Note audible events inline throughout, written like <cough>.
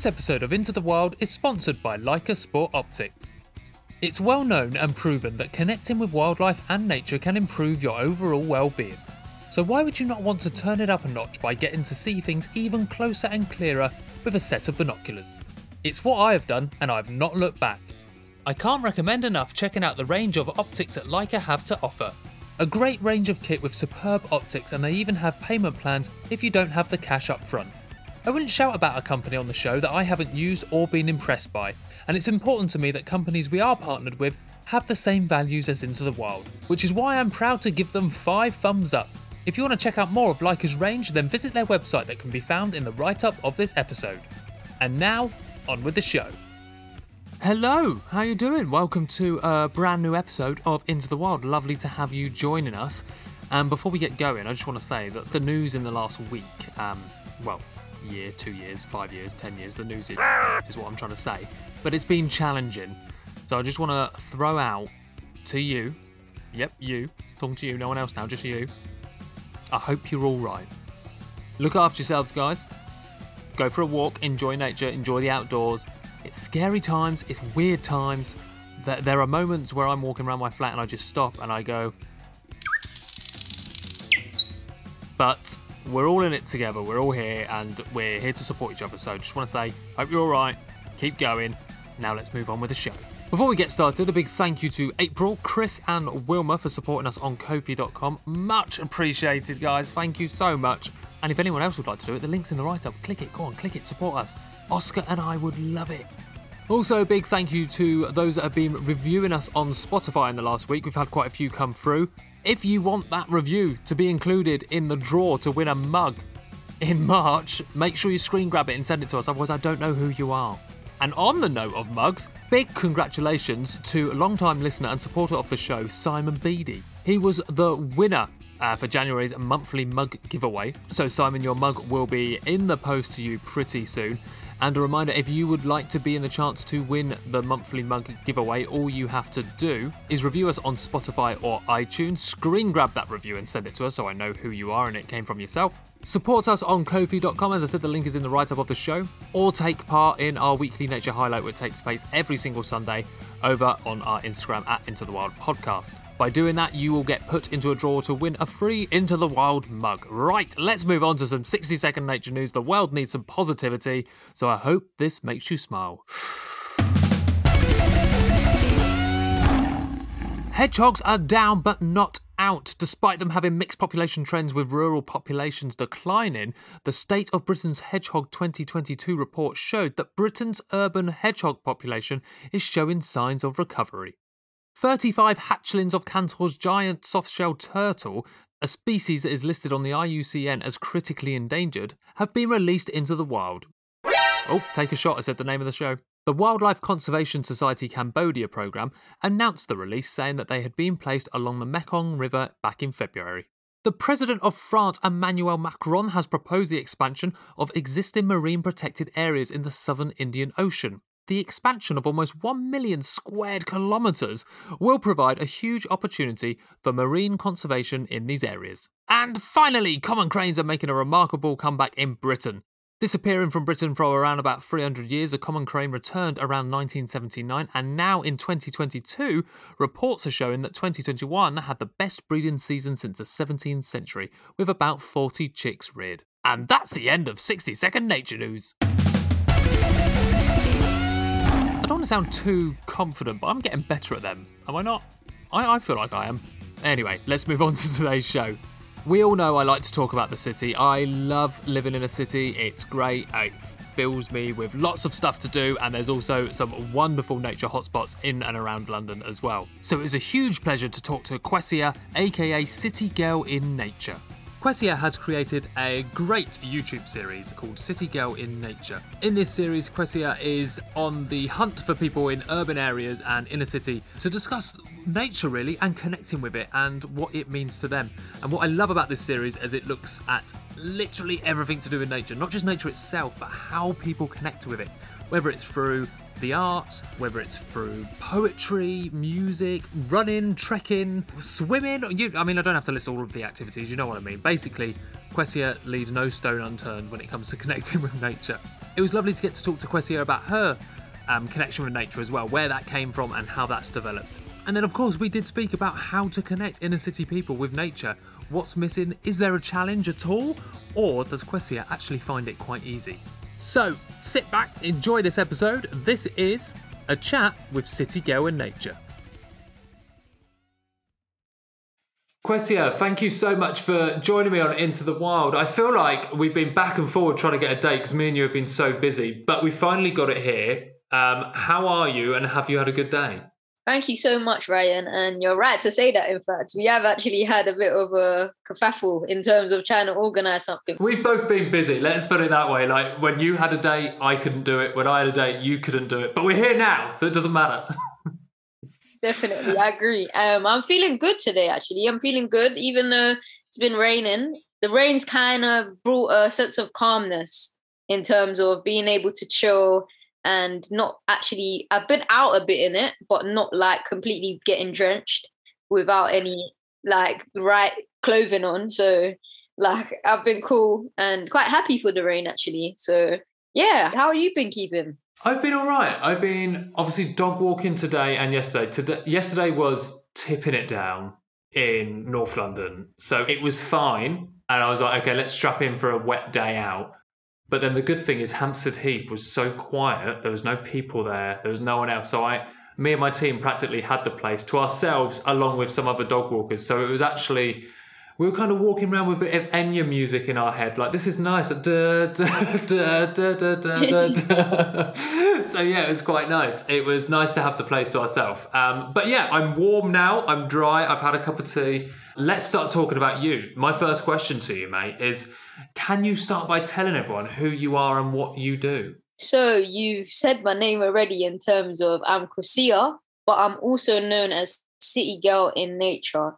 This episode of Into the Wild is sponsored by Leica Sport Optics. It's well known and proven that connecting with wildlife and nature can improve your overall well-being. So why would you not want to turn it up a notch by getting to see things even closer and clearer with a set of binoculars? It's what I have done and I've not looked back. I can't recommend enough checking out the range of optics that Leica have to offer. A great range of kit with superb optics and they even have payment plans if you don't have the cash up front. I wouldn't shout about a company on the show that I haven't used or been impressed by, and it's important to me that companies we are partnered with have the same values as Into the Wild, which is why I'm proud to give them 5 thumbs up. If you want to check out more of Leica's range, then visit their website that can be found in the write up of this episode. And now, on with the show. Hello, how you doing? Welcome to a brand new episode of Into the Wild. Lovely to have you joining us. And before we get going, I just want to say that the news in the last week, um, well, year, two years, five years, ten years, the news is, is what I'm trying to say. But it's been challenging. So I just want to throw out to you, yep, you, talking to you, no one else now, just you. I hope you're all right. Look after yourselves, guys. Go for a walk, enjoy nature, enjoy the outdoors. It's scary times, it's weird times. There, there are moments where I'm walking around my flat and I just stop and I go. But we're all in it together, we're all here and we're here to support each other. So just want to say, hope you're all right, keep going. Now let's move on with the show. Before we get started, a big thank you to April, Chris, and Wilma for supporting us on Ko-fi.com. Much appreciated, guys. Thank you so much. And if anyone else would like to do it, the link's in the write up. Click it, go on, click it, support us. Oscar and I would love it. Also, a big thank you to those that have been reviewing us on Spotify in the last week. We've had quite a few come through. If you want that review to be included in the draw to win a mug in <laughs> March, make sure you screen grab it and send it to us, otherwise, I don't know who you are. And on the note of mugs, big congratulations to long-time listener and supporter of the show, Simon Beatty. He was the winner uh, for January's monthly mug giveaway. So, Simon, your mug will be in the post to you pretty soon. And a reminder if you would like to be in the chance to win the monthly mug giveaway, all you have to do is review us on Spotify or iTunes, screen grab that review and send it to us so I know who you are and it came from yourself. Support us on Ko-fi.com, as I said, the link is in the write up of the show, or take part in our weekly nature highlight, which takes place every single Sunday over on our Instagram at Into the Wild Podcast. By doing that, you will get put into a draw to win a free Into the Wild mug. Right, let's move on to some 60 second nature news. The world needs some positivity, so I hope this makes you smile. <sighs> Hedgehogs are down but not out. Despite them having mixed population trends with rural populations declining, the State of Britain's Hedgehog 2022 report showed that Britain's urban hedgehog population is showing signs of recovery. 35 hatchlings of Cantor's giant soft-shelled turtle, a species that is listed on the IUCN as critically endangered, have been released into the wild. Oh, take a shot, I said the name of the show. The Wildlife Conservation Society Cambodia programme announced the release, saying that they had been placed along the Mekong River back in February. The President of France, Emmanuel Macron, has proposed the expansion of existing marine protected areas in the southern Indian Ocean. The expansion of almost 1 million squared kilometres will provide a huge opportunity for marine conservation in these areas. And finally, common cranes are making a remarkable comeback in Britain. Disappearing from Britain for around about 300 years, the common crane returned around 1979, and now in 2022, reports are showing that 2021 had the best breeding season since the 17th century, with about 40 chicks reared. And that's the end of 60 Second Nature News. I don't want to sound too confident, but I'm getting better at them. Am I not? I, I feel like I am. Anyway, let's move on to today's show. We all know I like to talk about the city. I love living in a city. It's great. It fills me with lots of stuff to do, and there's also some wonderful nature hotspots in and around London as well. So it was a huge pleasure to talk to Kwesia, aka City Girl in Nature. Kwesia has created a great YouTube series called City Girl in Nature. In this series, Kwesia is on the hunt for people in urban areas and inner city to discuss nature really and connecting with it and what it means to them. And what I love about this series is it looks at literally everything to do with nature, not just nature itself, but how people connect with it, whether it's through the arts, whether it's through poetry, music, running, trekking, swimming. You, I mean, I don't have to list all of the activities, you know what I mean. Basically, Kwesia leaves no stone unturned when it comes to <laughs> connecting with nature. It was lovely to get to talk to Kwesia about her um, connection with nature as well, where that came from and how that's developed. And then, of course, we did speak about how to connect inner city people with nature. What's missing? Is there a challenge at all? Or does Kwesia actually find it quite easy? So, sit back, enjoy this episode. This is a chat with City Girl in Nature. Kwesia, thank you so much for joining me on Into the Wild. I feel like we've been back and forward trying to get a date because me and you have been so busy, but we finally got it here. Um, how are you and have you had a good day? Thank you so much, Ryan. And you're right to say that, in fact. We have actually had a bit of a kerfuffle in terms of trying to organise something. We've both been busy, let's put it that way. Like when you had a date, I couldn't do it. When I had a date, you couldn't do it. But we're here now, so it doesn't matter. <laughs> Definitely, I agree. Um, I'm feeling good today, actually. I'm feeling good, even though it's been raining. The rain's kind of brought a sense of calmness in terms of being able to chill and not actually I've been out a bit in it, but not like completely getting drenched without any like right clothing on. So like I've been cool and quite happy for the rain actually. So yeah, how have you been keeping? I've been all right. I've been obviously dog walking today and yesterday. Today, yesterday was tipping it down in North London, so it was fine. And I was like, okay, let's strap in for a wet day out. But then the good thing is Hampstead Heath was so quiet. There was no people there. There was no one else. So I, me and my team practically had the place to ourselves along with some other dog walkers. So it was actually, we were kind of walking around with a bit of Enya music in our head. Like, this is nice. Da, da, da, so yeah, it was quite nice. It was nice to have the place to ourselves. Um, but yeah, I'm warm now. I'm dry. I've had a cup of tea. Let's start talking about you. My first question to you, mate, is can you start by telling everyone who you are and what you do? So you've said my name already in terms of I'm Kwesia, but I'm also known as City Girl in Nature.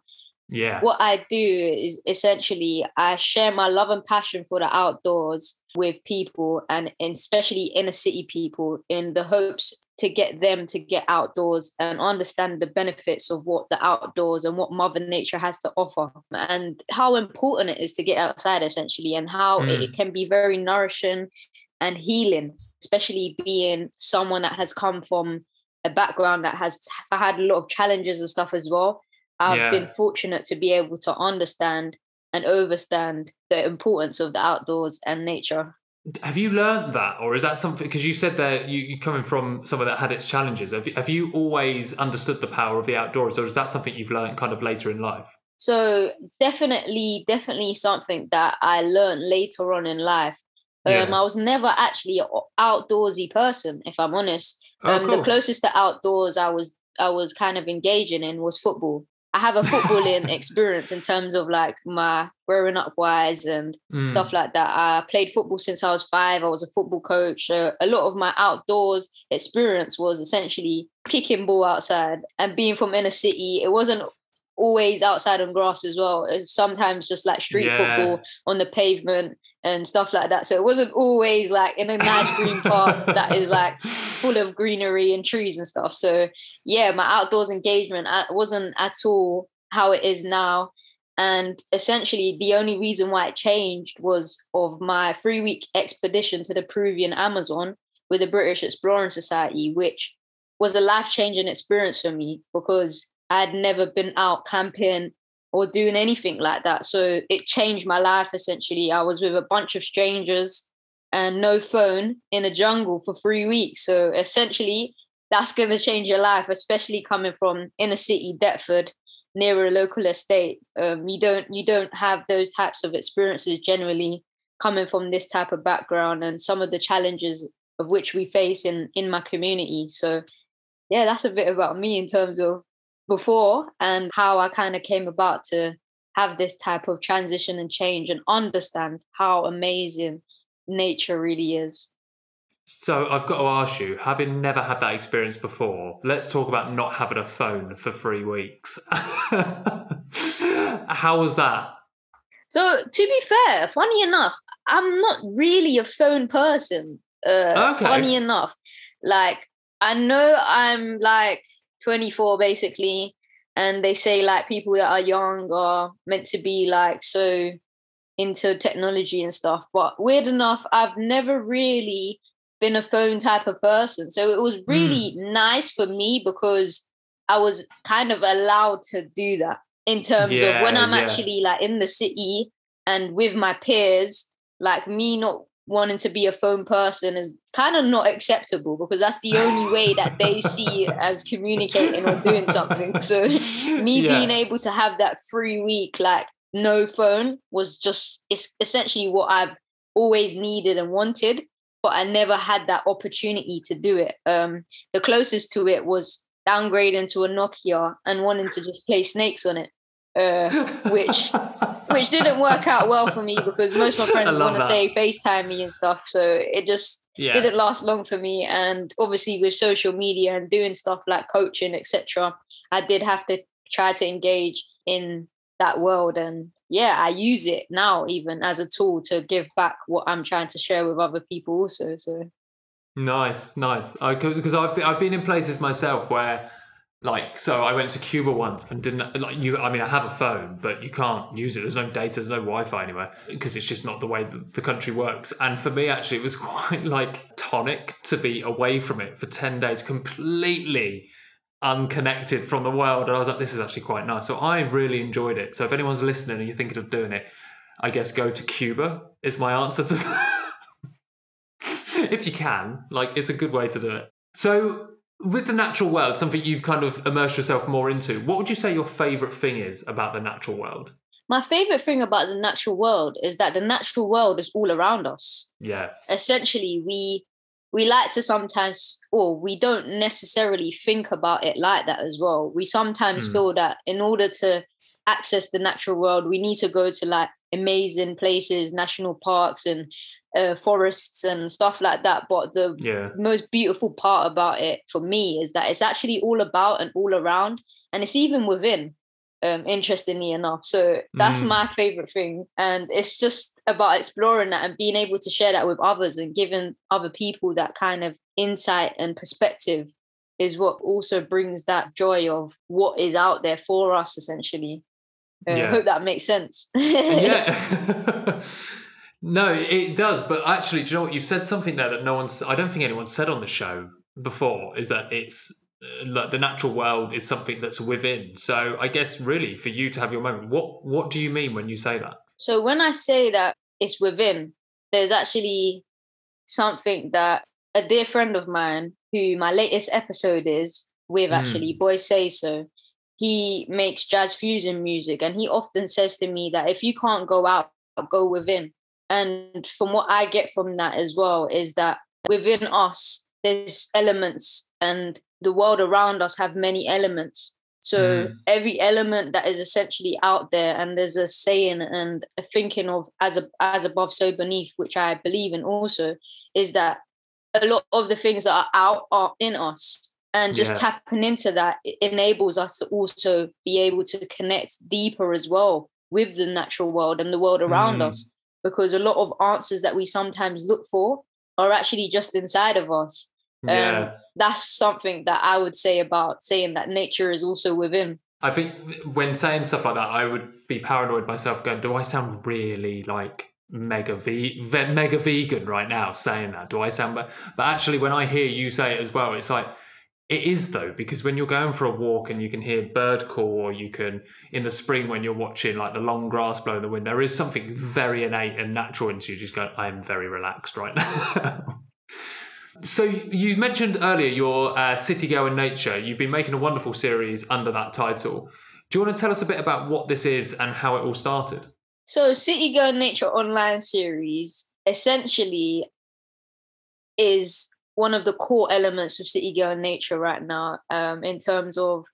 Yeah. What I do is essentially I share my love and passion for the outdoors with people and especially inner city people in the hopes to get them to get outdoors and understand the benefits of what the outdoors and what mother nature has to offer and how important it is to get outside essentially and how mm. it can be very nourishing and healing especially being someone that has come from a background that has had a lot of challenges and stuff as well i've yeah. been fortunate to be able to understand and understand the importance of the outdoors and nature have you learned that, or is that something? Because you said that you you coming from somewhere that had its challenges. Have you, have you always understood the power of the outdoors, or is that something you've learned kind of later in life? So definitely, definitely something that I learned later on in life. Um, yeah. I was never actually an outdoorsy person, if I'm honest. Oh, um, cool. The closest to outdoors I was I was kind of engaging in was football. I have a footballing <laughs> experience in terms of like my growing up wise and mm. stuff like that. I played football since I was five. I was a football coach. Uh, a lot of my outdoors experience was essentially kicking ball outside and being from inner city. It wasn't always outside on grass as well. It's sometimes just like street yeah. football on the pavement and stuff like that. So it wasn't always like in a nice green park <laughs> that is like full of greenery and trees and stuff. So yeah, my outdoors engagement uh, wasn't at all how it is now. And essentially, the only reason why it changed was of my three week expedition to the Peruvian Amazon with the British Exploring Society, which was a life changing experience for me because I'd never been out camping or doing anything like that. So it changed my life essentially. I was with a bunch of strangers and no phone in the jungle for three weeks. So essentially, that's going to change your life, especially coming from inner city Deptford near a local estate. Um, you don't you don't have those types of experiences generally coming from this type of background and some of the challenges of which we face in in my community. So yeah, that's a bit about me in terms of before and how I kind of came about to have this type of transition and change and understand how amazing nature really is. So I've got to ask you, having never had that experience before, let's talk about not having a phone for three weeks. <laughs> how was that? So to be fair, funny enough, I'm not really a phone person. Uh, okay. Funny enough, like I know I'm like 24 basically and they say like people that are young are meant to be like so into technology and stuff. But weird enough, I've never really been a phone type of person. So it was really mm. nice for me because I was kind of allowed to do that in terms yeah, of when I'm yeah. actually like in the city and with my peers, like me not wanting to be a phone person is kind of not acceptable because that's the only way that they <laughs> see as communicating or doing something. So <laughs> me yeah. being able to have that free week, like no phone, was just it's essentially what I've always needed and wanted, but I never had that opportunity to do it. Um, the closest to it was downgrading to a Nokia and wanting to just play snakes on it uh, which <laughs> which didn't work out well for me because most of my <laughs> friends want to say FaceTime me and stuff. So it just yeah. didn't last long for me. And obviously with social media and doing stuff like coaching, etc., I did have to try to engage in that world. And yeah, I use it now even as a tool to give back what I'm trying to share with other people also. So nice, nice. Because I've I've been in places myself where like so i went to cuba once and didn't like you i mean i have a phone but you can't use it. There's no data there's no wi-fi anywhere because it's just not the way the country works. And for me actually it was <laughs> quite like tonic to be away from it for 10 days completely unconnected from the world. And i was like this is actually quite nice. So i really enjoyed it. So if anyone's listening and you're thinking of doing it i guess go to cuba is my answer to <laughs> that. If you can like it's a good way to do it. So with the natural world, something you've kind of immersed yourself more into, what would you say your favorite thing is about the natural world? My favorite thing about the natural world is that the natural world is all around us. Yeah. Essentially, we we like to sometimes or we don't necessarily think about it like that as well. We sometimes mm. feel that in order to access the natural world, we need to go to like amazing places, national parks and uh, forests and stuff like that. But the yeah. most beautiful part about it for me is that it's actually all about and all around, and it's even within. Um, interestingly enough, so that's mm. my favorite thing, and it's just about exploring that and being able to share that with others and giving other people that kind of insight and perspective is what also brings that joy of what is out there for us essentially. Uh, yeah. I hope that makes sense. yeah. <laughs> <laughs> No, it does. But actually, do you know what? You've said something there that no one's, I don't think anyone said on the show before, is that it's uh, like the natural world is something that's within. So I guess really for you to have your moment, what what do you mean when you say that? So when I say that it's within, there's actually something that a dear friend of mine, who my latest episode is with hmm. actually, mm. Boy Say So, he makes jazz fusion music and he often says to me that if you can't go out, go within. And from what I get from that as well is that within us, there's elements and the world around us have many elements. So mm. every element that is essentially out there, and there's a saying and a thinking of as a, as above, so beneath, which I believe in also, is that a lot of the things that are out are in us. And just yeah. tapping into that enables us to also be able to connect deeper as well with the natural world and the world around mm. us because a lot of answers that we sometimes look for are actually just inside of us. Um, yeah. And that's something that I would say about saying that nature is also within. I think when saying stuff like that, I would be paranoid myself going, do I sound really like mega ve- mega vegan right now saying that? Do I sound but but actually when I hear you say it as well, it's like it is though, because when you're going for a walk and you can hear bird call, or you can in the spring when you're watching like the long grass blow in the wind, there is something very innate and natural into you. Just go, I'm very relaxed right now. <laughs> so you mentioned earlier your uh, city girl in nature. You've been making a wonderful series under that title. Do you want to tell us a bit about what this is and how it all started? So, City Girl Nature online series essentially is one of the core elements of City Girl Nature right now. Um, in terms of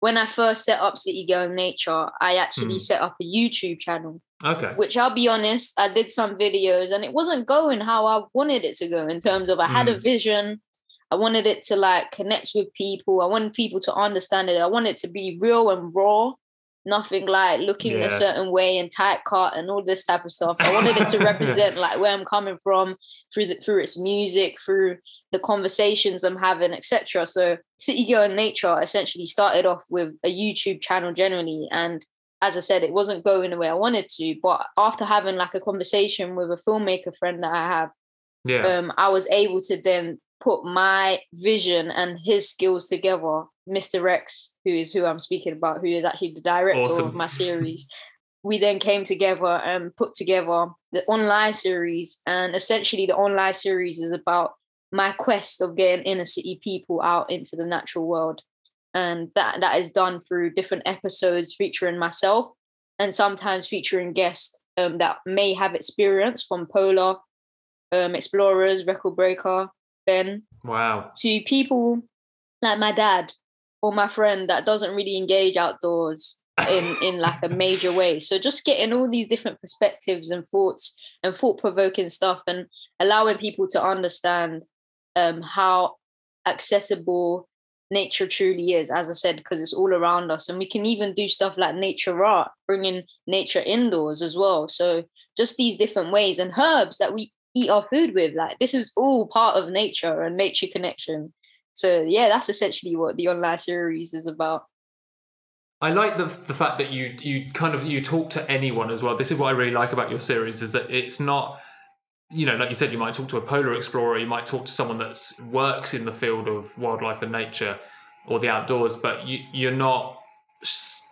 when I first set up City Girl Nature, I actually mm. set up a YouTube channel. Okay. Which I'll be honest, I did some videos and it wasn't going how I wanted it to go in terms of I had mm. a hmm. vision. I wanted it to like connect with people. I wanted people to understand it. I wanted it to be real and raw nothing like looking yeah. a certain way and tight cut and all this type of stuff. I wanted it to <laughs> represent like where I'm coming from through the, through its music, through the conversations I'm having, etc. So City Girl and Nature essentially started off with a YouTube channel generally, and as I said, it wasn't going the way I wanted to. But after having like a conversation with a filmmaker friend that I have, yeah. um, I was able to then put my vision and his skills together. Mr. Rex, who is who I'm speaking about, who is actually the director awesome. of my series. we then came together and put together the online series. And essentially, the online series is about my quest of getting inner city people out into the natural world and that that is done through different episodes featuring myself and sometimes featuring guests um, that may have experience from polar um, explorers record breaker ben wow to people like my dad or my friend that doesn't really engage outdoors in <laughs> in like a major way so just getting all these different perspectives and thoughts and thought provoking stuff and allowing people to understand um, how accessible nature truly is, as I said, because it's all around us. And we can even do stuff like nature art, bringing nature indoors as well. So just these different ways and herbs that we eat our food with, like this is all part of nature and nature connection. So yeah, that's essentially what the online series is about. I like the the fact that you you kind of you talk to anyone as well. This is what I really like about your series is that it's not you know, like you said, you might talk to a polar explorer, you might talk to someone that works in the field of wildlife and nature or the outdoors, but you, you're not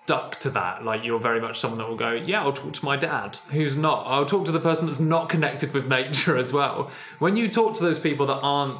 stuck to that. Like you're very much someone that will go, yeah, I'll talk to my dad, who's not. I'll talk to the person that's not connected with nature as well. When you talk to those people that aren't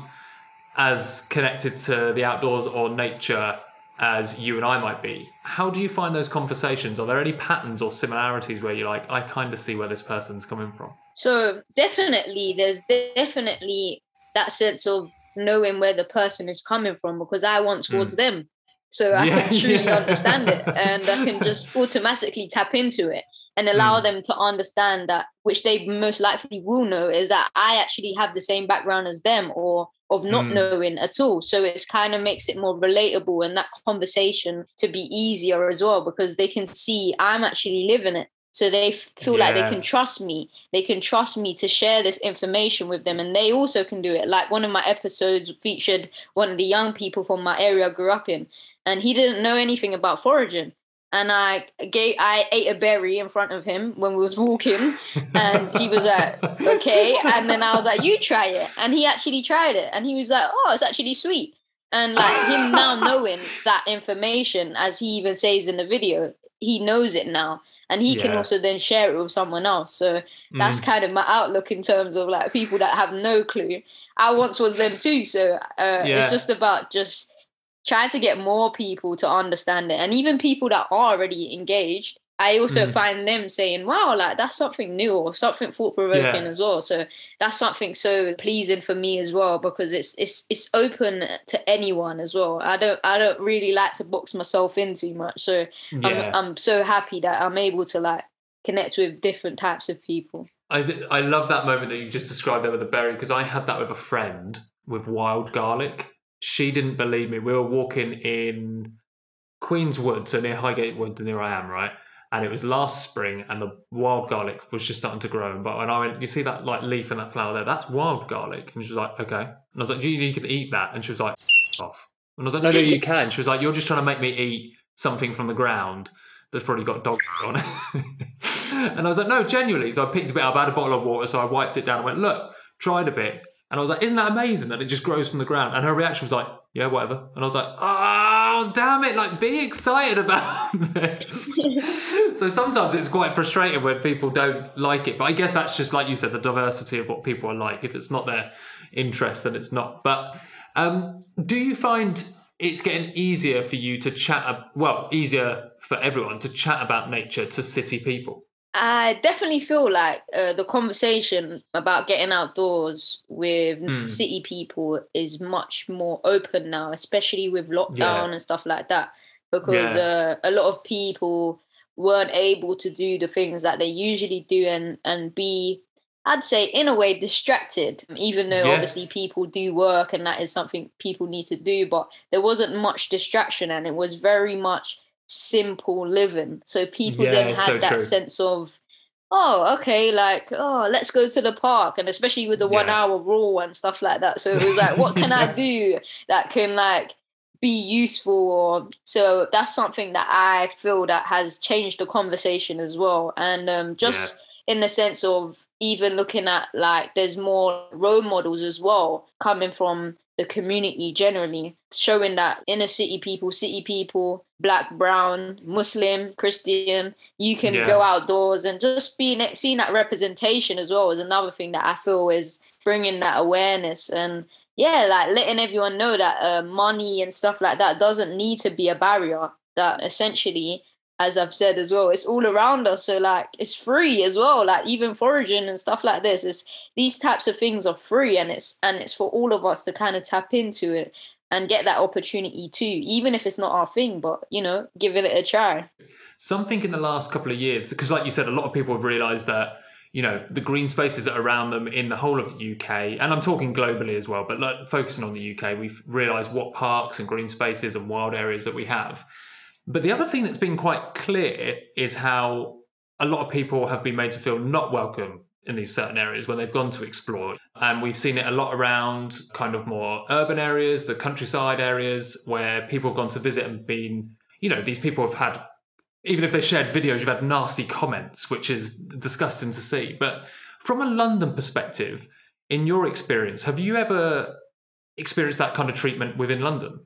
as connected to the outdoors or nature as you and I might be. How do you find those conversations? Are there any patterns or similarities where you're like, I kind of see where this person's coming from? So definitely, there's definitely that sense of knowing where the person is coming from because I once mm. was them. So I yeah, can truly <laughs> yeah. understand it and I can just <laughs> automatically tap into it and allow mm. them to understand that, which they most likely will know, is that I actually have the same background as them or of not mm. knowing at all. So it's kind of makes it more relatable and that conversation to be easier as well because they can see I'm actually living it. So they feel yeah. like they can trust me. They can trust me to share this information with them, and they also can do it. Like one of my episodes featured one of the young people from my area I grew up in, and he didn't know anything about foraging and I gave I ate a berry in front of him when we was walking, and he was like, <laughs> "Okay," and then I was like, "You try it," and he actually tried it, and he was like, "Oh, it's actually sweet." And like him now <laughs> knowing that information, as he even says in the video, he knows it now, and he yeah. can also then share it with someone else. So that's mm. kind of my outlook in terms of like people that have no clue. I once was them too, so uh, yeah. it's just about just trying to get more people to understand it and even people that are already engaged i also mm. find them saying wow like that's something new or something thought-provoking yeah. as well so that's something so pleasing for me as well because it's it's it's open to anyone as well i don't i don't really like to box myself in too much so yeah. I'm, I'm so happy that i'm able to like connect with different types of people i i love that moment that you just described there with the berry because i had that with a friend with wild garlic she didn't believe me. We were walking in Queen's Wood, so near Highgate Wood, near I am, right? And it was last spring, and the wild garlic was just starting to grow. But when I went, you see that like leaf and that flower there? That's wild garlic. And she was like, okay. And I was like, you, you can eat that. And she was like, off. And I was like, no, no, you can. She was like, you're just trying to make me eat something from the ground that's probably got dog on it. <laughs> and I was like, no, genuinely. So I picked a bit up, I had a bottle of water, so I wiped it down and went, look, tried a bit. And I was like, isn't that amazing that it just grows from the ground? And her reaction was like, yeah, whatever. And I was like, oh, damn it, like be excited about <laughs> this. <laughs> so sometimes it's quite frustrating when people don't like it. But I guess that's just like you said, the diversity of what people are like. If it's not their interest, then it's not. But um, do you find it's getting easier for you to chat, well, easier for everyone to chat about nature to city people? I definitely feel like uh, the conversation about getting outdoors with mm. city people is much more open now, especially with lockdown yeah. and stuff like that, because yeah. uh, a lot of people weren't able to do the things that they usually do and and be I'd say in a way distracted, even though yeah. obviously people do work and that is something people need to do, but there wasn't much distraction and it was very much simple living. So people yeah, then had so that true. sense of, oh, okay, like, oh, let's go to the park. And especially with the yeah. one hour rule and stuff like that. So it was like, what can I <laughs> do that can like be useful or so that's something that i feel that has changed the conversation as well and um, just yeah. in the sense of even looking at like there's more role models as well coming from the community generally showing that inner city people city people black brown muslim christian you can yeah. go outdoors and just being seeing that representation as well is another thing that i feel is bringing that awareness and yeah, like letting everyone know that uh, money and stuff like that doesn't need to be a barrier. That essentially, as I've said as well, it's all around us. So like, it's free as well. Like even foraging and stuff like this is these types of things are free, and it's and it's for all of us to kind of tap into it and get that opportunity too, even if it's not our thing. But you know, give it a try. Something in the last couple of years, because like you said, a lot of people have realised that you know the green spaces that around them in the whole of the UK, and I'm talking globally as well. But like, focusing on the UK, we've realised what parks and green spaces and wild areas that we have. But the other thing that's been quite clear is how a lot of people have been made to feel not welcome in these certain areas where they've gone to explore. And we've seen it a lot around kind of more urban areas, the countryside areas, where people have gone to visit and been, you know, these people have had even if they shared videos, you've had nasty comments, which is disgusting to see. But from a London perspective, in your experience, have you ever experienced that kind of treatment within London?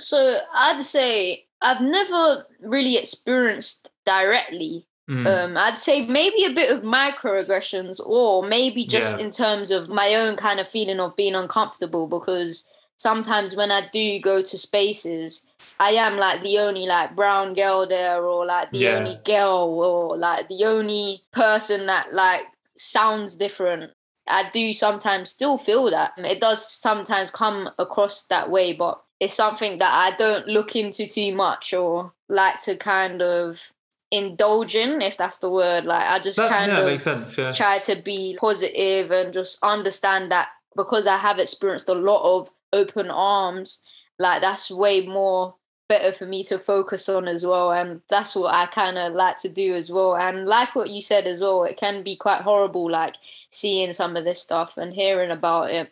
So I'd say I've never really experienced directly. Mm. Um, I'd say maybe a bit of microaggressions, or maybe just yeah. in terms of my own kind of feeling of being uncomfortable because sometimes when I do go to spaces, I am like the only like brown girl there, or like the yeah. only girl, or like the only person that like sounds different. I do sometimes still feel that. It does sometimes come across that way, but it's something that I don't look into too much or like to kind of indulge in, if that's the word. Like I just that, kind yeah, of makes sense, yeah. try to be positive and just understand that because I have experienced a lot of open arms, like that's way more better for me to focus on as well and that's what i kind of like to do as well and like what you said as well it can be quite horrible like seeing some of this stuff and hearing about it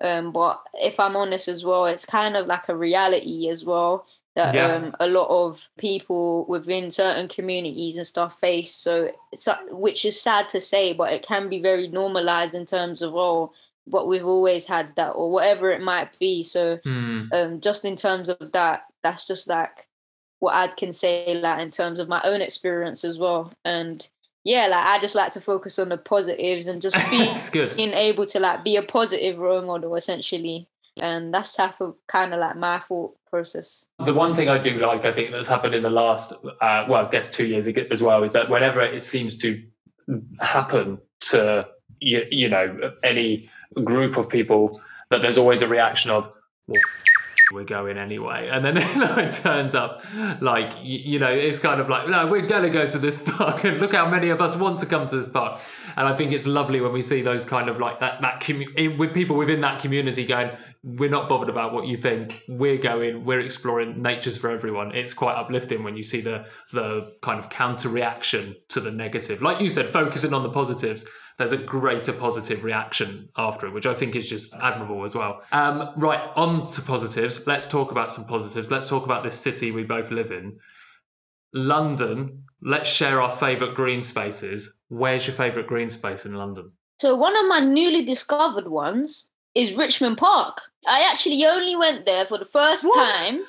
um, but if i'm honest as well it's kind of like a reality as well that yeah. um, a lot of people within certain communities and stuff face. So, so which is sad to say but it can be very normalized in terms of oh but we've always had that or whatever it might be. So mm. um, just in terms of that that's just like what I can say like in terms of my own experience as well. And yeah like I just like to focus on the positives and just <laughs> be being able to like be a positive role model essentially. And that's half of kind of like my thought the one thing I do like I think that's happened in the last uh, well I guess two years as well is that whenever it seems to happen to you, you know any group of people that there's always a reaction of well, we're going anyway. And then <laughs> it turns up like you know it's kind of like no we're gonna go to this <laughs> park and look how many of us want to come to this park. And i think it's lovely when we see those kind of like that that with people within that community going we're not bothered about what you think. We're going we're exploring nature's for everyone. It's quite uplifting when you see the the kind of counter reaction to the negative. Like you said focusing on the positives there's a greater positive reaction after it, which I think is just admirable as well. Um, right, on to positives. Let's talk about some positives. Let's talk about this city we both live in. London, let's share our favourite green spaces. Where's your favourite green space in London? So, one of my newly discovered ones is Richmond Park. I actually only went there for the first what? time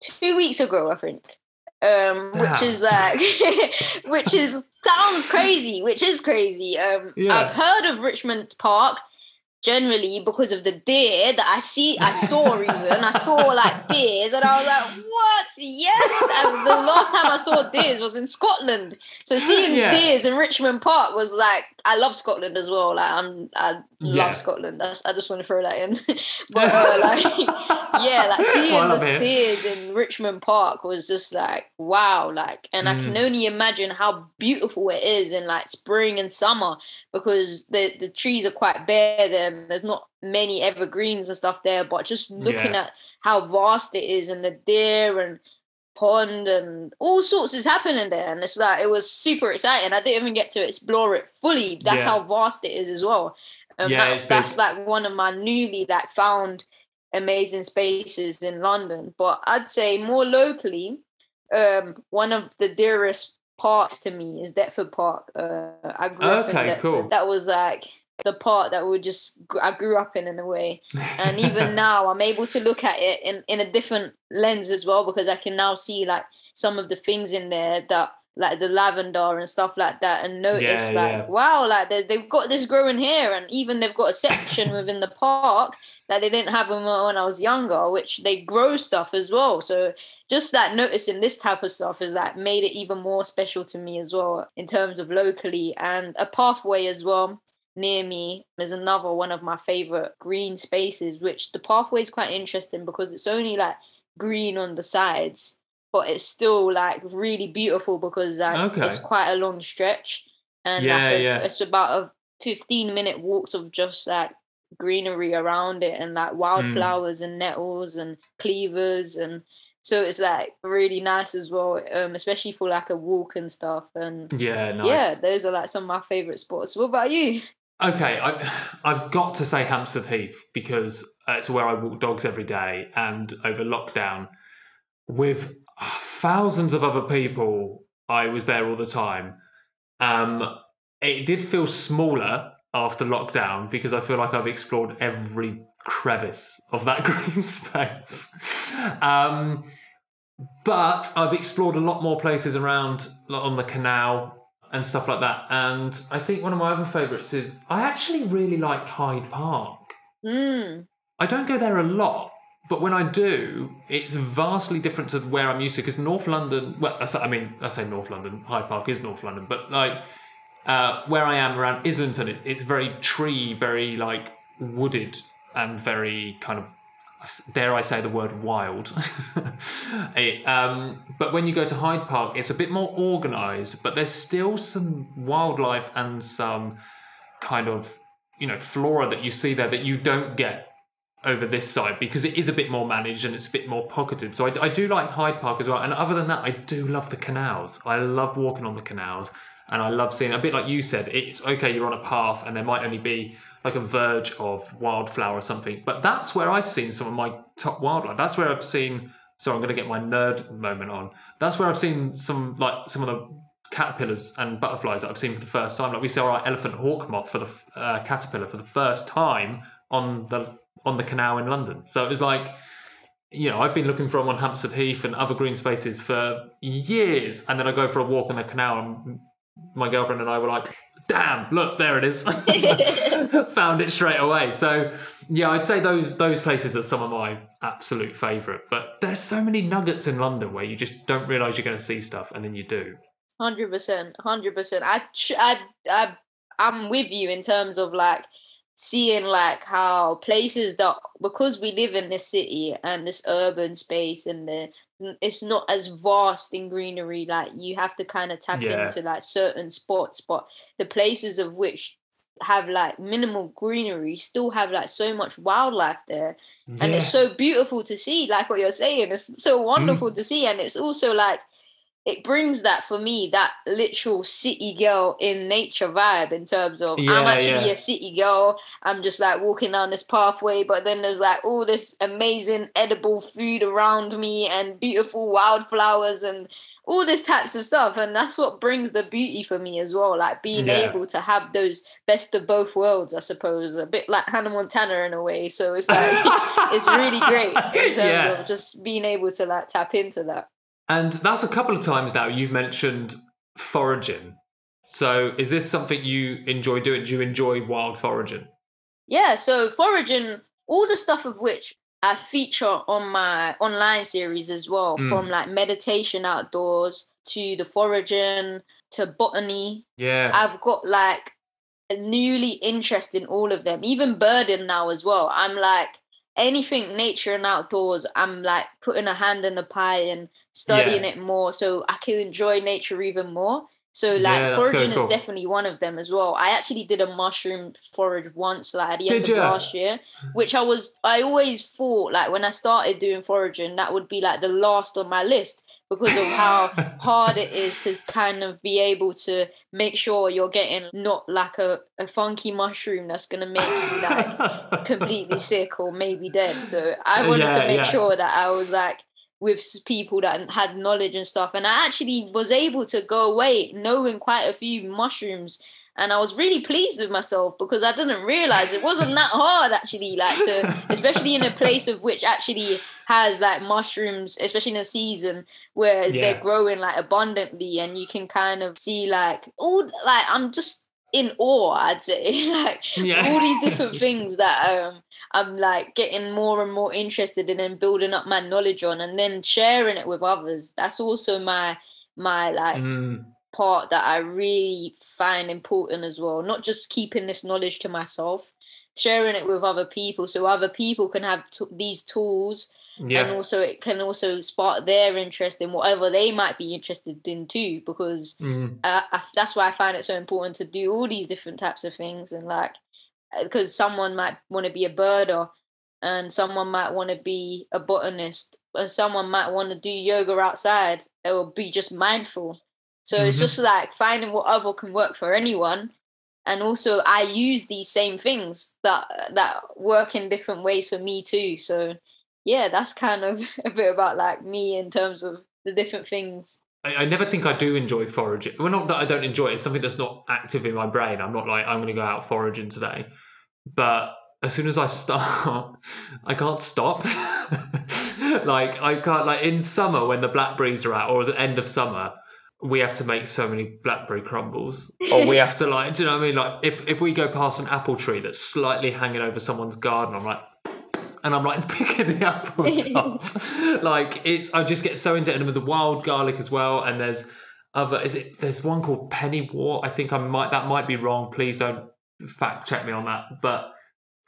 two weeks ago, I think um, which is like, <laughs> which is sounds crazy, which is crazy. Um, yeah. I've heard of Richmond Park generally because of the deer that I see, I saw <laughs> even, I saw like deers, and I was like, what? Yes. And the last time I saw deers was in Scotland. So seeing yeah. deers in Richmond Park was like, I love Scotland as well. Like I'm, I yeah. love Scotland. That's, I just want to throw that in. <laughs> but <laughs> uh, like, yeah, like seeing well, the deers in Richmond Park was just like, wow. Like, and mm. I can mm. only imagine how beautiful it is in like spring and summer because the the trees are quite bare there. There's not many evergreens and stuff there, but just looking yeah. at how vast it is and the deer and pond and all sorts is happening there and it's like it was super exciting i didn't even get to explore it fully that's yeah. how vast it is as well um, yeah, that, that's like one of my newly like found amazing spaces in London. But I'd say more locally, um, one of the dearest parks to me is Deptford Park. Uh, I grew okay, up in Deptford. cool. That was like the part that we just I grew up in in a way, and even <laughs> now I'm able to look at it in in a different lens as well because I can now see like some of the things in there that like the lavender and stuff like that and notice yeah, like yeah. wow like they, they've got this growing here and even they've got a section <laughs> within the park that they didn't have when, when I was younger which they grow stuff as well. So just that noticing this type of stuff is that made it even more special to me as well in terms of locally and a pathway as well near me is another one of my favorite green spaces which the pathway is quite interesting because it's only like green on the sides but it's still like really beautiful because like okay. it's quite a long stretch and yeah, like a, yeah. it's about a 15 minute walks of just like greenery around it and like wildflowers mm. and nettles and cleavers and so it's like really nice as well um, especially for like a walk and stuff and yeah nice. yeah those are like some of my favorite spots what about you okay I, <sighs> i've got to say hampstead heath because it's where i walk dogs every day and over lockdown with thousands of other people, I was there all the time. Um, it did feel smaller after lockdown because I feel like I've explored every crevice of that <laughs> green space. Um, but I've explored a lot more places around on the canal and stuff like that. And I think one of my other favourites is I actually really like Hyde Park. Mm. I don't go there a lot, but when I do, it's vastly different to where I'm used to. Because North London, well, I mean, I say North London, Hyde Park is North London, but like uh, where I am around Islington, it, it's very tree, very like wooded, and very kind of dare I say the word wild. <laughs> it, um, but when you go to Hyde Park, it's a bit more organised, but there's still some wildlife and some kind of you know flora that you see there that you don't get over this side because it is a bit more managed and it's a bit more pocketed. So I, I, do like Hyde Park as well. And other than that, I do love the canals. I love walking on the canals and I love seeing a bit like you said. It's okay, you're on a path and there might only be like a verge of wildflower or something, but that's where I've seen some of my top wildlife. That's where I've seen. So I'm going to get my nerd moment on. That's where I've seen some like some of the caterpillars and butterflies that I've seen for the first time. Like we saw our elephant hawk moth for the uh, caterpillar for the first time on the on the canal in London. So it was like, you know, I've been looking for them on Hampstead Heath and other green spaces for years, and then I go for a walk on the canal, and my girlfriend and I were like, "Damn, look, there it is!" <laughs> <laughs> Found it straight away. So yeah, I'd say those those places are some of my absolute favourite. But there's so many nuggets in London where you just don't realise you're going to see stuff, and then you do. Hundred percent, hundred percent. I, I, I, I'm with you in terms of like seeing like how places that because we live in this city and this urban space and the it's not as vast in greenery like you have to kind of tap yeah. into like certain spots but the places of which have like minimal greenery still have like so much wildlife there yeah. and it's so beautiful to see like what you're saying it's so wonderful mm. to see and it's also like it brings that for me that literal city girl in nature vibe in terms of yeah, I'm actually yeah. a city girl. I'm just like walking down this pathway, but then there's like all this amazing edible food around me and beautiful wildflowers and all this types of stuff. And that's what brings the beauty for me as well. Like being yeah. able to have those best of both worlds, I suppose, a bit like Hannah Montana in a way. So it's like <laughs> it's really great in <laughs> terms of just being able to like tap into that. And that's a couple of times now you've mentioned foraging. So is this something you enjoy doing? Do you enjoy wild foraging? Yeah, so foraging, all the stuff of which I feature on my online series as well, mm. from like meditation outdoors to the foraging to botany. Yeah. I've got like a newly interest in all of them, even birding now as well. I'm like, anything nature and outdoors, I'm like putting a hand in the pie and studying yeah. it more so I can enjoy nature even more. So like yeah, foraging cool. is definitely one of them as well. I actually did a mushroom forage once, like at the end did of last year, which I was I always thought like when I started doing foraging, that would be like the last on my list because of how hard it is to kind of be able to make sure you're getting not like a, a funky mushroom that's gonna make you like <laughs> completely sick or maybe dead. So I wanted yeah, to make yeah. sure that I was like with people that had knowledge and stuff. And I actually was able to go away knowing quite a few mushrooms and I was really pleased with myself because I didn't realize it wasn't that hard actually like to <laughs> especially in a place of which actually has like mushrooms especially in a season where yeah. they're growing like abundantly and you can kind of see like all like I'm just in awe I'd say <laughs> like yeah. all these different <laughs> things that um I'm like getting more and more interested in and building up my knowledge on and then sharing it with others that's also my my like mm part that I really find important as well. Not just keeping this knowledge to myself, sharing it with other people so other people can have t- these tools. Yeah. And also, it can also spark their interest in whatever they might be interested in too. Because mm. I, that's why I find it so important to do all these different types of things. And like, because uh, someone might want to be a birder, and someone might want to be a botanist, and someone might want to do yoga outside, or be just mindful so mm-hmm. it's just like finding whatever can work for anyone. And also I use these same things that that work in different ways for me too. So yeah, that's kind of <laughs> a bit about like me in terms of the different things. I, I never think I do enjoy foraging. Well, not that I don't enjoy it. It's something that's not active in my brain. I'm not like I'm going to go out foraging today, but as soon as I start, <laughs> I can't stop. <laughs> like I can't like in summer when the blackberries are out, or the end of summer, we have to make so many blackberry crumbles, or we have <laughs> to like, do you know what I mean? Like, if if we go past an apple tree that's slightly hanging over someone's garden, I'm like, and I'm like <laughs> picking the apples <laughs> off. like it's, I just get so into it. And with the wild garlic as well, and there's other. Is it? There's one called pennywort. I think I might. That might be wrong. Please don't fact check me on that. But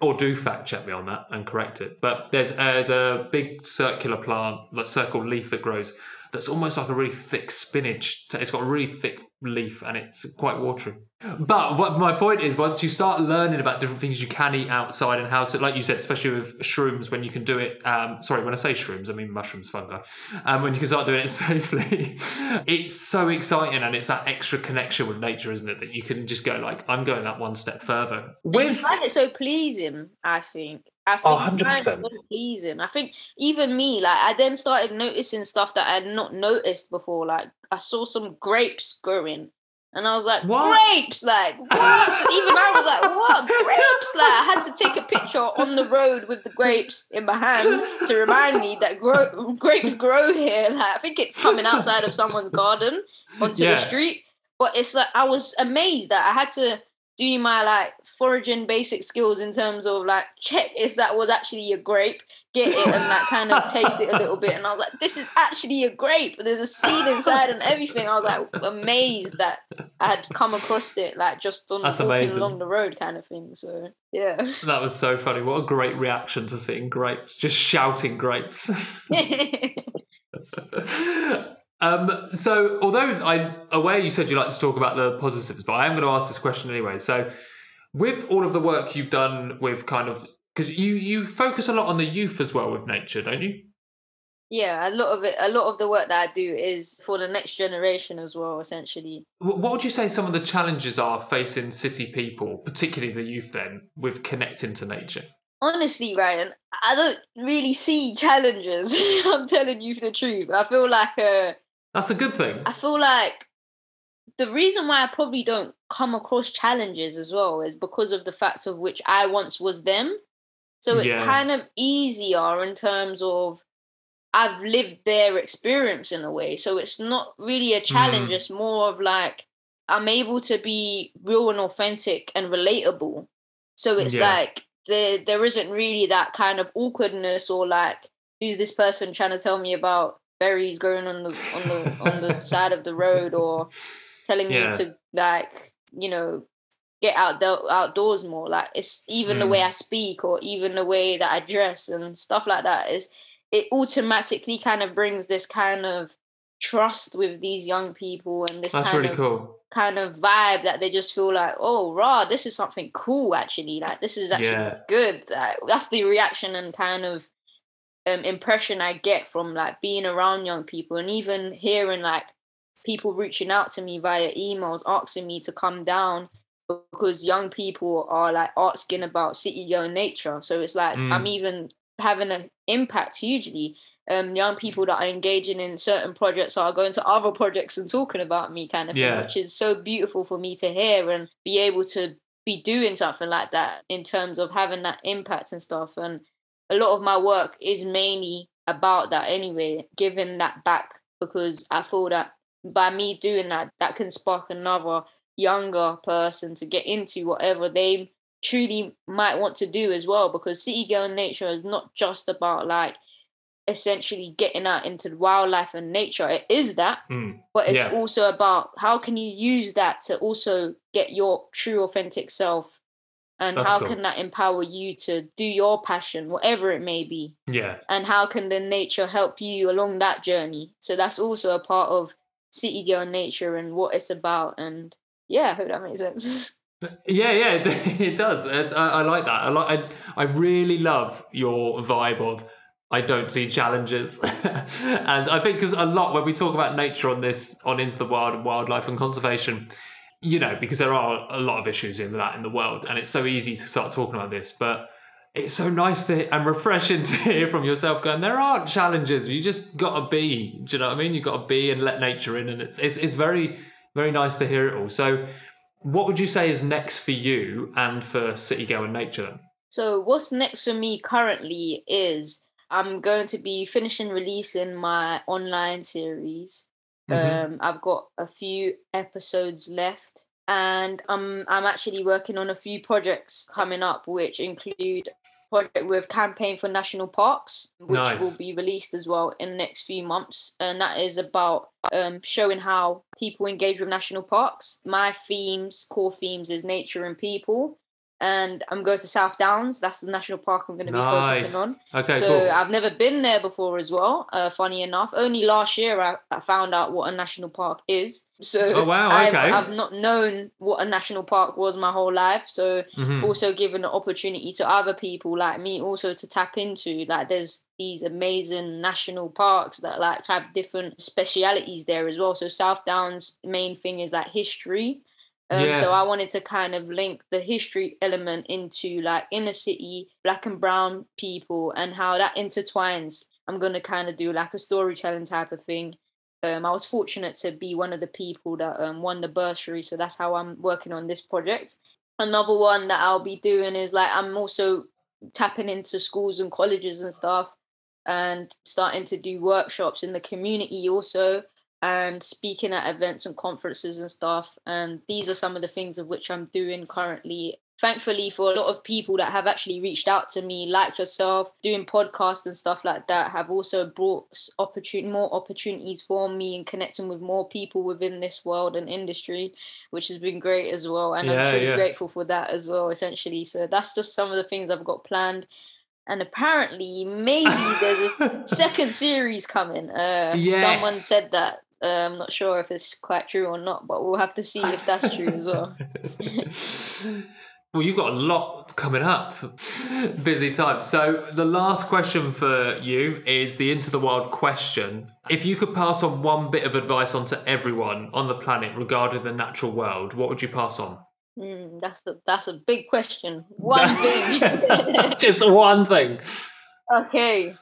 or do fact check me on that and correct it. But there's there's a big circular plant, like circle leaf that grows that's almost like a really thick spinach. It's got a really thick leaf and it's quite watery. But what my point is, once you start learning about different things you can eat outside and how to, like you said, especially with shrooms, when you can do it. Um, sorry, when I say shrooms, I mean mushrooms, fungi. Um, when you can start doing it <laughs> safely, it's so exciting and it's that extra connection with nature, isn't it? That you can just go like, I'm going that one step further. With... you find it so pleasing, I think. I oh, think oh, 100%. so pleasing. I think even me, like I then started noticing stuff that I had not noticed before. Like I saw some grapes growing. And I was like, what? grapes, like <laughs> what? Even I was like, what grapes? Like I had to take a picture on the road with the grapes in my hand to remind me that grow- grapes grow here. Like I think it's coming outside of someone's garden onto yeah. the street. But it's like I was amazed that I had to do my like foraging basic skills in terms of like check if that was actually a grape, get it and like kind of taste it a little bit. And I was like, this is actually a grape. There's a seed inside and everything. I was like amazed that I had come across it like just on That's walking amazing. along the road kind of thing. So yeah. <laughs> That was so funny. What a great reaction to seeing grapes. Just shouting grapes. <laughs> <laughs> Um, so, although I'm aware you said you like to talk about the positives, but I am going to ask this question anyway. So, with all of the work you've done with kind of because you you focus a lot on the youth as well with nature, don't you? Yeah, a lot of it. A lot of the work that I do is for the next generation as well. Essentially, what would you say some of the challenges are facing city people, particularly the youth, then with connecting to nature? honestly, Ryan, I don't really see challenges. <laughs> I'm telling you the truth. I feel like uh, that's a good thing. I feel like the reason why I probably don't come across challenges as well is because of the facts of which I once was them. So it's yeah. kind of easier in terms of I've lived their experience in a way. So it's not really a challenge. Mm. It's more of like I'm able to be real and authentic and relatable. So it's yeah. like there there isn't really that kind of awkwardness or like who's this person trying to tell me about berries growing on the on the on the <laughs> side of the road or telling yeah. me to like you know get out the outdoors more like it's even mm. the way mm. i speak or even the way that i dress and stuff like that is it automatically kind of brings this kind of trust with these young people and this that's kind really of, cool kind of vibe that they just feel like oh raw this is something cool actually like this is actually yeah. good like, that's the reaction and kind of um, impression I get from like being around young people and even hearing like people reaching out to me via emails asking me to come down because young people are like asking about city girl nature. So it's like mm. I'm even having an impact hugely. Um, young people that are engaging in certain projects are going to other projects and talking about me, kind of yeah. thing, which is so beautiful for me to hear and be able to be doing something like that in terms of having that impact and stuff. And a lot of my work is mainly about that anyway, giving that back because I feel that by me doing that, that can spark another younger person to get into whatever they truly might want to do as well. Because City Girl Nature is not just about like essentially getting out into the wildlife and nature. It is that, mm, but it's yeah. also about how can you use that to also get your true authentic self and That's how cool. can that empower you to do your passion whatever it may be? Yeah. And how can the nature help you along that journey? So that's also a part of city girl nature and what it's about and yeah i hope that makes sense. <laughs> Uh, yeah yeah it, <laughs> it does. I, I, like that. I, like, I, I really love your vibe of I don't see challenges. <laughs> and I think because a lot when we talk about nature on this, on Into the Wild and wildlife and conservation, you know, because there are a lot of issues in that in the world, and it's so easy to start talking about this, but it's so nice to and refreshing <laughs> to hear from yourself going, there aren't challenges. You just gotta be. Do you know what I mean? You gotta be and let nature in, and it's it's it's very very nice to hear it all. So, what would you say is next for you and for City Girl and Nature? So, what's next for me currently is I'm going to be finishing releasing my online series. Mm-hmm. Um, I've got a few episodes left, and I'm I'm actually working on a few projects coming up, which include project with campaign for national parks, which nice. will be released as well in the next few months, and that is about um, showing how people engage with national parks. My themes, core themes, is nature and people and I'm going to South Downs. That's the national park I'm going to be nice. focusing on. Okay, so cool. I've never been there before as well. Uh, funny enough, only last year I, I, found out what a national park is. So oh wow, okay. I've, I've, not known what a national park was my whole life. So mm-hmm. also given the opportunity to other people like me also to tap into like there's these amazing national parks that like have different specialities there as well. So South Downs main thing is like history um, yeah. So I wanted to kind of link the history element into like inner city, black and brown people, and how that intertwines. I'm gonna kind of do like a storytelling type of thing. Um, I was fortunate to be one of the people that um, won the bursary, so that's how I'm working on this project. Another one that I'll be doing is like I'm also tapping into schools and colleges and stuff, and starting to do workshops in the community also and speaking at events and conferences and stuff. And these are some of the things of which I'm doing currently. Thankfully, for a lot of people that have actually reached out to me, like yourself, doing podcasts and stuff like that, have also brought opportunity, more opportunities for me and connecting with more people within this world and industry, which has been great as well. And yeah, I'm truly yeah. grateful for that as well, essentially. So that's just some of the things I've got planned and apparently maybe there's a <laughs> second series coming uh yes. someone said that uh, I'm not sure if it's quite true or not, but we'll have to see if that's true as well. <laughs> well, you've got a lot coming up. Busy time. So, the last question for you is the Into the Wild question. If you could pass on one bit of advice onto everyone on the planet regarding the natural world, what would you pass on? Mm, that's a that's a big question. One <laughs> thing. <laughs> Just one thing. Okay.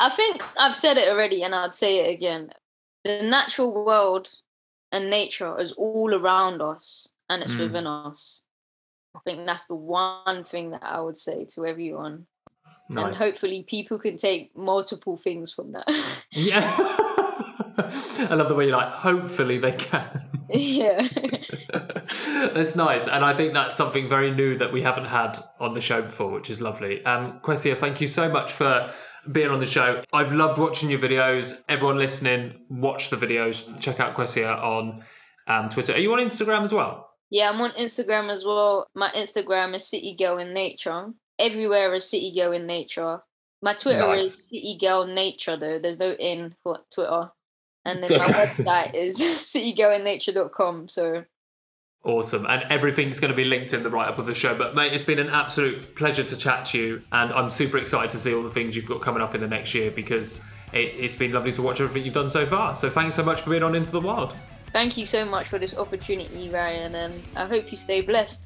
I think I've said it already and I'd say it again the natural world and nature is all around us and it's mm. within us. I think that's the one thing that I would say to everyone. Nice. And hopefully people can take multiple things from that. yeah. <laughs> I love the way you're like, hopefully they can. Yeah. <laughs> that's nice. And I think that's something very new that we haven't had on the show before, which is lovely. Um, Kwesia, thank you so much for being on the show. I've loved watching your videos. Everyone listening, watch the videos. Check out Kwesia on um, Twitter. Are you on Instagram as well? Yeah, I'm on Instagram as well. My Instagram is City Girl in Nature. Everywhere is City Girl in Nature. My Twitter nice. is City Girl Nature though. There's no in for Twitter. And then my <laughs> website is <laughs> citygirlinnature.com. So Awesome. And everything's going to be linked in the write up of the show. But, mate, it's been an absolute pleasure to chat to you. And I'm super excited to see all the things you've got coming up in the next year because it, has been lovely to watch everything you've done so far. So, thanks so much for being on Into the Wild. Thank you so much for this opportunity, Ryan. And I hope you stay blessed.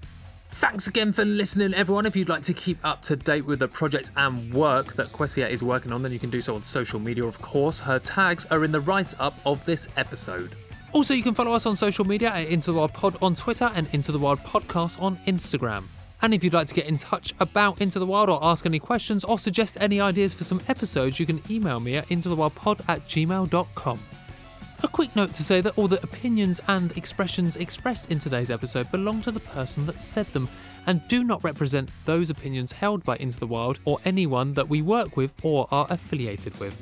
Thanks again for listening, everyone. If you'd like to keep up to date with the projects and work that Kwesia is working on, then you can do so on social media, of course. Her tags are in the write up of this episode. Also, you can follow us on social media at Into the Wild Pod on Twitter and Into the Wild Podcast on Instagram. And if you'd like to get in touch about Into the Wild or ask any questions or suggest any ideas for some episodes, you can email me at intothewildpod at gmail.com. A quick note to say that all the opinions and expressions expressed in today's episode belong to the person that said them and do not represent those opinions held by Into the Wild or anyone that we work with or are affiliated with.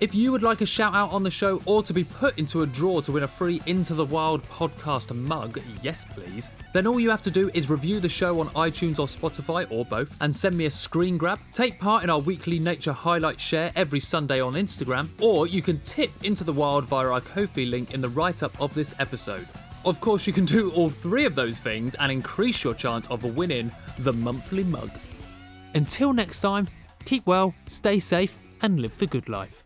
If you would like a shout out on the show or to be put into a draw to win a free Into the Wild podcast mug, yes please, then all you have to do is review the show on iTunes or Spotify or both and send me a screen grab. Take part in our weekly nature highlight share every Sunday on Instagram, or you can tip Into the Wild via our Ko-fi link in the write up of this episode. Of course, you can do all three of those things and increase your chance of winning the monthly mug. Until next time, keep well, stay safe, and live the good life.